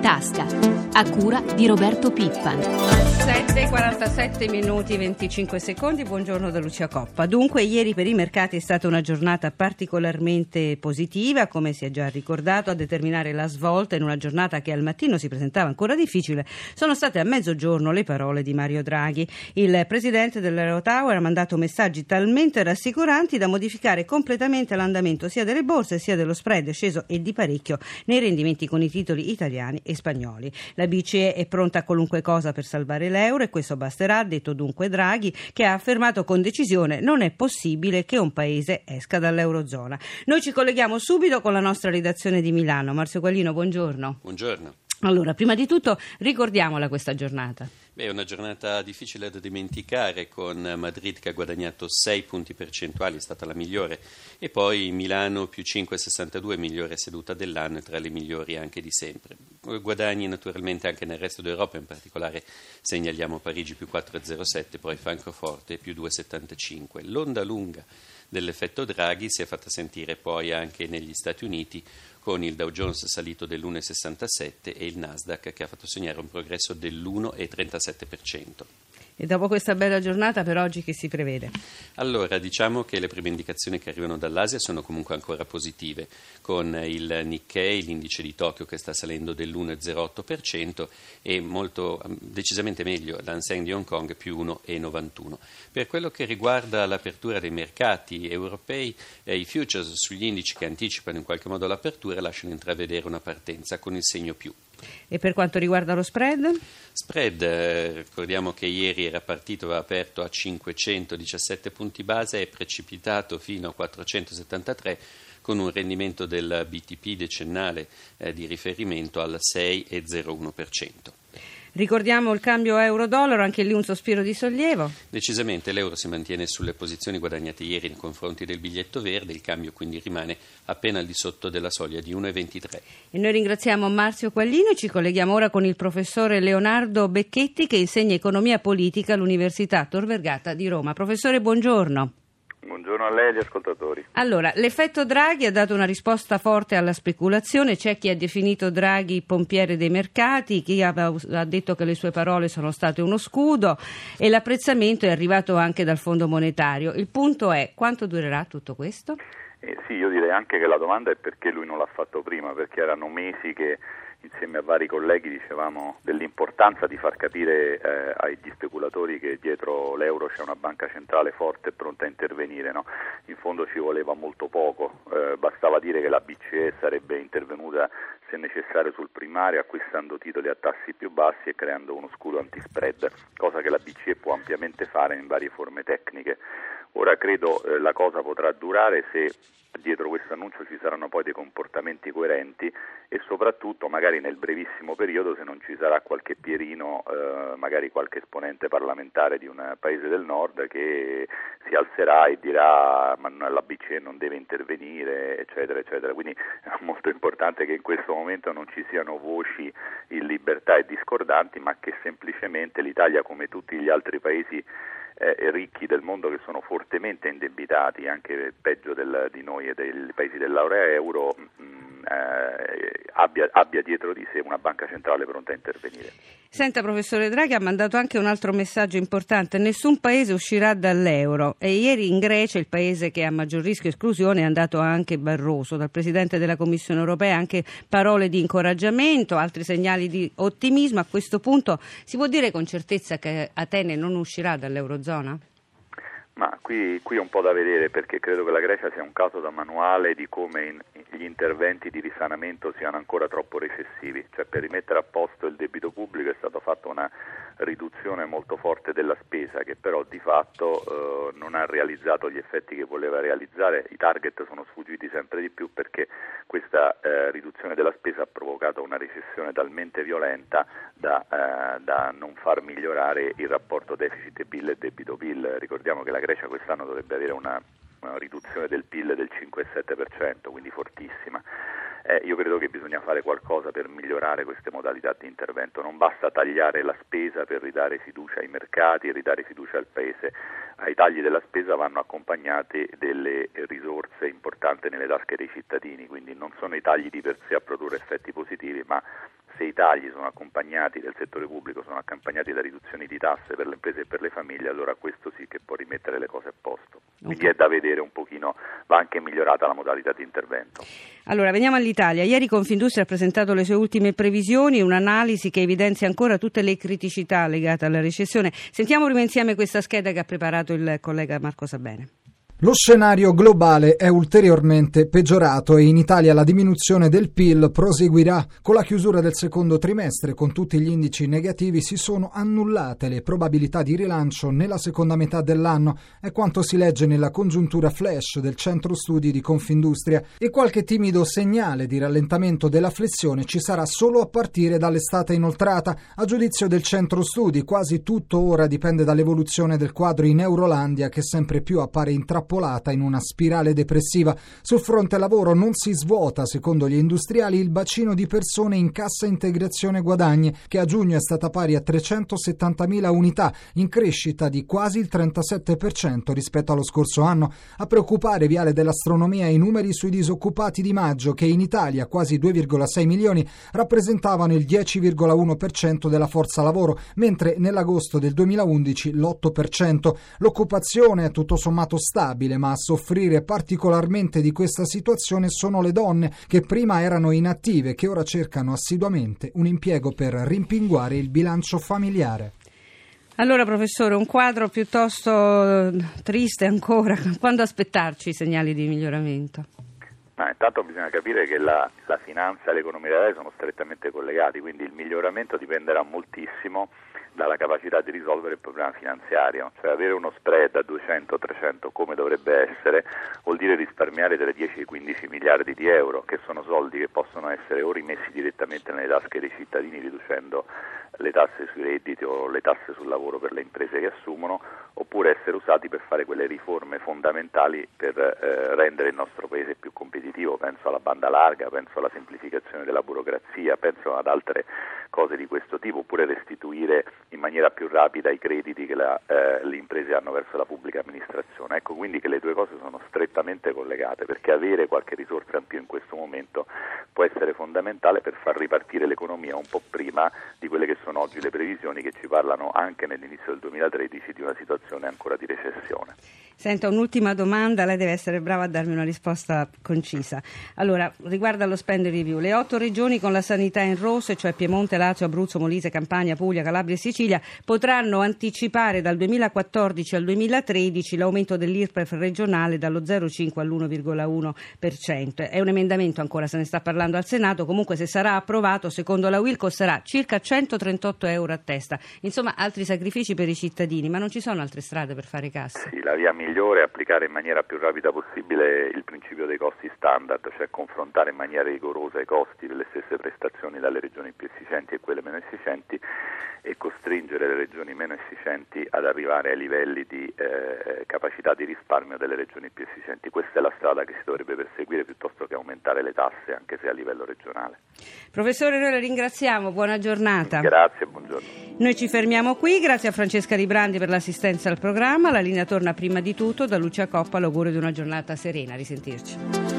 tasca, a cura di Roberto Pippan. 7:47 minuti 25 secondi. Buongiorno da Lucia Coppa. Dunque, ieri per i mercati è stata una giornata particolarmente positiva, come si è già ricordato, a determinare la svolta in una giornata che al mattino si presentava ancora difficile. Sono state a mezzogiorno le parole di Mario Draghi. Il presidente dell'Eurotower ha mandato messaggi talmente rassicuranti da modificare completamente l'andamento sia delle borse sia dello spread sceso e di parecchio nei rendimenti con i titoli italiani e spagnoli. La BCE è pronta a qualunque cosa per salvare l'euro e questo basterà, ha detto dunque Draghi, che ha affermato con decisione non è possibile che un paese esca dall'eurozona. Noi ci colleghiamo subito con la nostra redazione di Milano. Marzio Quaglino, buongiorno. Buongiorno. Allora, prima di tutto ricordiamola questa giornata. È una giornata difficile da dimenticare con Madrid che ha guadagnato 6 punti percentuali, è stata la migliore, e poi Milano più 5,62, migliore seduta dell'anno e tra le migliori anche di sempre. Guadagni naturalmente anche nel resto d'Europa, in particolare segnaliamo Parigi più 4,07, poi Francoforte più 2,75. L'onda lunga dell'effetto Draghi si è fatta sentire poi anche negli Stati Uniti con il Dow Jones salito dell'1,67 e il Nasdaq che ha fatto segnare un progresso dell'1,37%. E dopo questa bella giornata per oggi che si prevede? Allora, diciamo che le prime indicazioni che arrivano dall'Asia sono comunque ancora positive, con il Nikkei, l'indice di Tokyo che sta salendo dell'1,08% e molto, decisamente meglio l'Anseng di Hong Kong più 1,91%. Per quello che riguarda l'apertura dei mercati europei, eh, i futures sugli indici che anticipano in qualche modo l'apertura lasciano intravedere una partenza con il segno più. E per quanto riguarda lo spread? Spread, eh, ricordiamo che ieri era partito, aveva aperto a 517 punti base è precipitato fino a 473 con un rendimento del BTP decennale eh, di riferimento al 6,01%. Ricordiamo il cambio euro-dollaro, anche lì un sospiro di sollievo. Decisamente l'euro si mantiene sulle posizioni guadagnate ieri nei confronti del biglietto verde, il cambio quindi rimane appena al di sotto della soglia di 1,23. E noi ringraziamo Marzio Quaglino e ci colleghiamo ora con il professore Leonardo Becchetti che insegna economia politica all'Università Tor Vergata di Roma. Professore, buongiorno. Buongiorno a lei e agli ascoltatori. Allora, l'effetto Draghi ha dato una risposta forte alla speculazione, c'è chi ha definito Draghi pompiere dei mercati, chi ha, ha detto che le sue parole sono state uno scudo e l'apprezzamento è arrivato anche dal Fondo Monetario. Il punto è quanto durerà tutto questo? Eh sì, io direi anche che la domanda è perché lui non l'ha fatto prima, perché erano mesi che insieme a vari colleghi dicevamo dell'importanza di far capire eh, agli speculatori che dietro l'euro c'è una banca centrale forte e pronta a intervenire. No? In fondo ci voleva molto poco, eh, bastava dire che la BCE sarebbe intervenuta se necessario sul primario acquistando titoli a tassi più bassi e creando uno scudo antispread, cosa che la BCE può ampiamente fare in varie forme tecniche. Ora credo eh, la cosa potrà durare se dietro questo annuncio ci saranno poi dei comportamenti coerenti e soprattutto magari nel brevissimo periodo se non ci sarà qualche Pierino, eh, magari qualche esponente parlamentare di un paese del nord che si alzerà e dirà ma la BCE non deve intervenire eccetera eccetera. Quindi è molto importante che in questo momento non ci siano voci in libertà e discordanti ma che semplicemente l'Italia come tutti gli altri paesi eh, ricchi del mondo che sono fortemente indebitati, anche peggio del, di noi e dei paesi dell'area euro, mh, mm, eh, abbia, abbia, dietro di sé una banca centrale pronta a intervenire. Senta, professore Draghi ha mandato anche un altro messaggio importante: nessun paese uscirà dall'euro. E ieri in Grecia, il paese che ha maggior rischio esclusione, è andato anche Barroso, dal presidente della Commissione europea, anche parole di incoraggiamento, altri segnali di ottimismo. A questo punto si può dire con certezza che Atene non uscirà dall'eurozona? Ma qui, qui, è un po' da vedere perché credo che la Grecia sia un caso da manuale di come in, gli interventi di risanamento siano ancora troppo recessivi, cioè per rimettere a posto il debito pubblico è stata fatta una riduzione molto forte della spesa che però di fatto eh, non ha realizzato gli effetti che voleva realizzare, i target sono sfuggiti sempre di più perché questa eh, riduzione della spesa ha provocato una recessione talmente violenta da, eh, da non far migliorare il rapporto deficit-PIL e debito-PIL. Ricordiamo che la Grecia quest'anno dovrebbe avere una, una riduzione del PIL del 5,7%, quindi fortissima. Eh, io credo che bisogna fare qualcosa per migliorare queste modalità di intervento, non basta tagliare la spesa per ridare fiducia ai mercati ridare fiducia al Paese, ai tagli della spesa vanno accompagnate delle risorse importanti nelle tasche dei cittadini, quindi non sono i tagli di per sé a produrre effetti positivi, ma se i tagli sono accompagnati del settore pubblico, sono accompagnati da riduzioni di tasse per le imprese e per le famiglie, allora questo sì che può rimettere le cose a posto. Quindi okay. è da vedere un pochino, va anche migliorata la modalità di intervento. Allora, veniamo all'Italia. Ieri Confindustria ha presentato le sue ultime previsioni, un'analisi che evidenzia ancora tutte le criticità legate alla recessione. Sentiamo prima insieme questa scheda che ha preparato il collega Marco Sabene. Lo scenario globale è ulteriormente peggiorato e in Italia la diminuzione del PIL proseguirà. Con la chiusura del secondo trimestre, con tutti gli indici negativi, si sono annullate le probabilità di rilancio nella seconda metà dell'anno, è quanto si legge nella congiuntura flash del centro studi di Confindustria e qualche timido segnale di rallentamento della flessione ci sarà solo a partire dall'estate inoltrata. A giudizio del centro studi, quasi tutto ora dipende dall'evoluzione del quadro in Eurolandia che sempre più appare intrappolato intrappolata in una spirale depressiva. Sul fronte lavoro non si svuota, secondo gli industriali, il bacino di persone in cassa integrazione guadagni, che a giugno è stata pari a 370.000 unità, in crescita di quasi il 37% rispetto allo scorso anno. A preoccupare Viale dell'Astronomia i numeri sui disoccupati di maggio, che in Italia, quasi 2,6 milioni, rappresentavano il 10,1% della forza lavoro, mentre nell'agosto del 2011 l'8%. L'occupazione è tutto sommato stabile vulnerabile, ma a soffrire particolarmente di questa situazione sono le donne che prima erano inattive, che ora cercano assiduamente un impiego per rimpinguare il bilancio familiare. Allora, professore, un quadro piuttosto eh, triste ancora. Quando aspettarci i segnali di miglioramento? No, intanto bisogna capire che la, la finanza e l'economia reale sono strettamente collegati, quindi il miglioramento dipenderà moltissimo dalla capacità di risolvere il problema finanziario, cioè avere uno spread a 200-300 come dovrebbe essere vuol dire risparmiare tra 10 e 15 miliardi di euro, che sono soldi che possono essere o rimessi direttamente nelle tasche dei cittadini riducendo le tasse sui redditi o le tasse sul lavoro per le imprese che assumono, oppure essere usati per fare quelle riforme fondamentali per eh, rendere il nostro paese più competitivo, penso alla banda larga, penso alla semplificazione della burocrazia, penso ad altre cose di questo tipo, oppure restituire in maniera più rapida i crediti che la, eh, le imprese hanno verso la pubblica amministrazione. Ecco quindi che le due cose sono strettamente collegate, perché avere qualche risorsa in più in questo momento può essere fondamentale per far ripartire l'economia un po' prima di quelle che sono oggi le previsioni che ci parlano anche nell'inizio del 2013 di una situazione ancora di recessione. Senta, un'ultima domanda, lei deve essere brava a darmi una risposta concisa. Allora, riguardo allo spend review, le otto regioni con la sanità in rosso, cioè Piemonte, Lazio, Abruzzo, Molise, Campania, Puglia, Calabria e Sicilia, potranno anticipare dal 2014 al 2013 l'aumento dell'IRPEF regionale dallo 0,5 all'1,1%. È un emendamento ancora, se ne sta parlando al Senato, comunque se sarà approvato, secondo la UIL costerà circa 138 euro a testa. Insomma, altri sacrifici per i cittadini, ma non ci sono altre strade per fare cassa. Sì, la via migliore è applicare in maniera più rapida possibile il principio dei costi standard, cioè confrontare in maniera rigorosa i costi delle stesse prestazioni dalle regioni più efficienti e quelle meno efficienti e costringere le regioni meno efficienti ad arrivare ai livelli di eh, capacità di risparmio delle regioni più efficienti. Questa è la strada che si dovrebbe perseguire piuttosto che aumentare le tasse, anche se a livello regionale. Professore, noi la ringraziamo, buona giornata. Grazie, buongiorno. Noi ci fermiamo qui, grazie a Francesca Librandi per l'assistenza al programma. La linea torna prima di tutto da Lucia Coppa, l'augurio di una giornata serena. A risentirci.